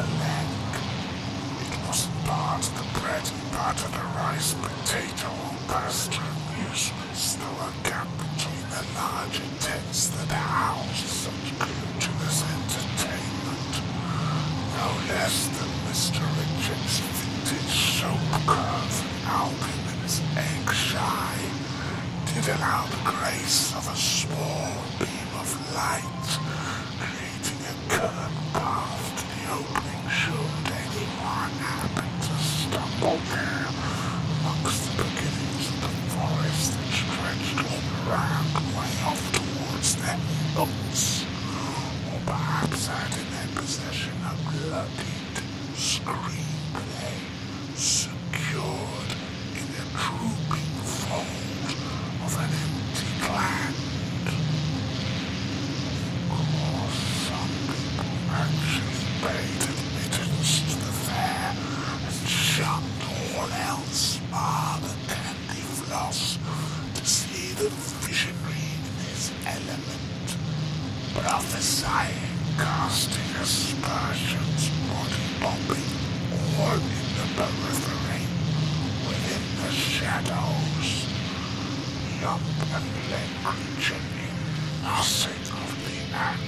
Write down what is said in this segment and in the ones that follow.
It wasn't part of the bread and of the rice, potato, or pasta. There were a gap between the larger tents that housed such gluttonous entertainment. No less than Mr. Richard's vintage soap curve and Albion's egg shy did allow the grace of a small beam of light, creating a curved path to the opening anyone happen to stumble there amongst the beginnings of the forest that stretched around way off towards their hills, or perhaps had in their possession a bloodied screenplay shadows. Lump and leg knew nothing of the act,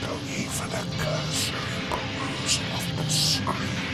though even a cursory perusal of the screenplay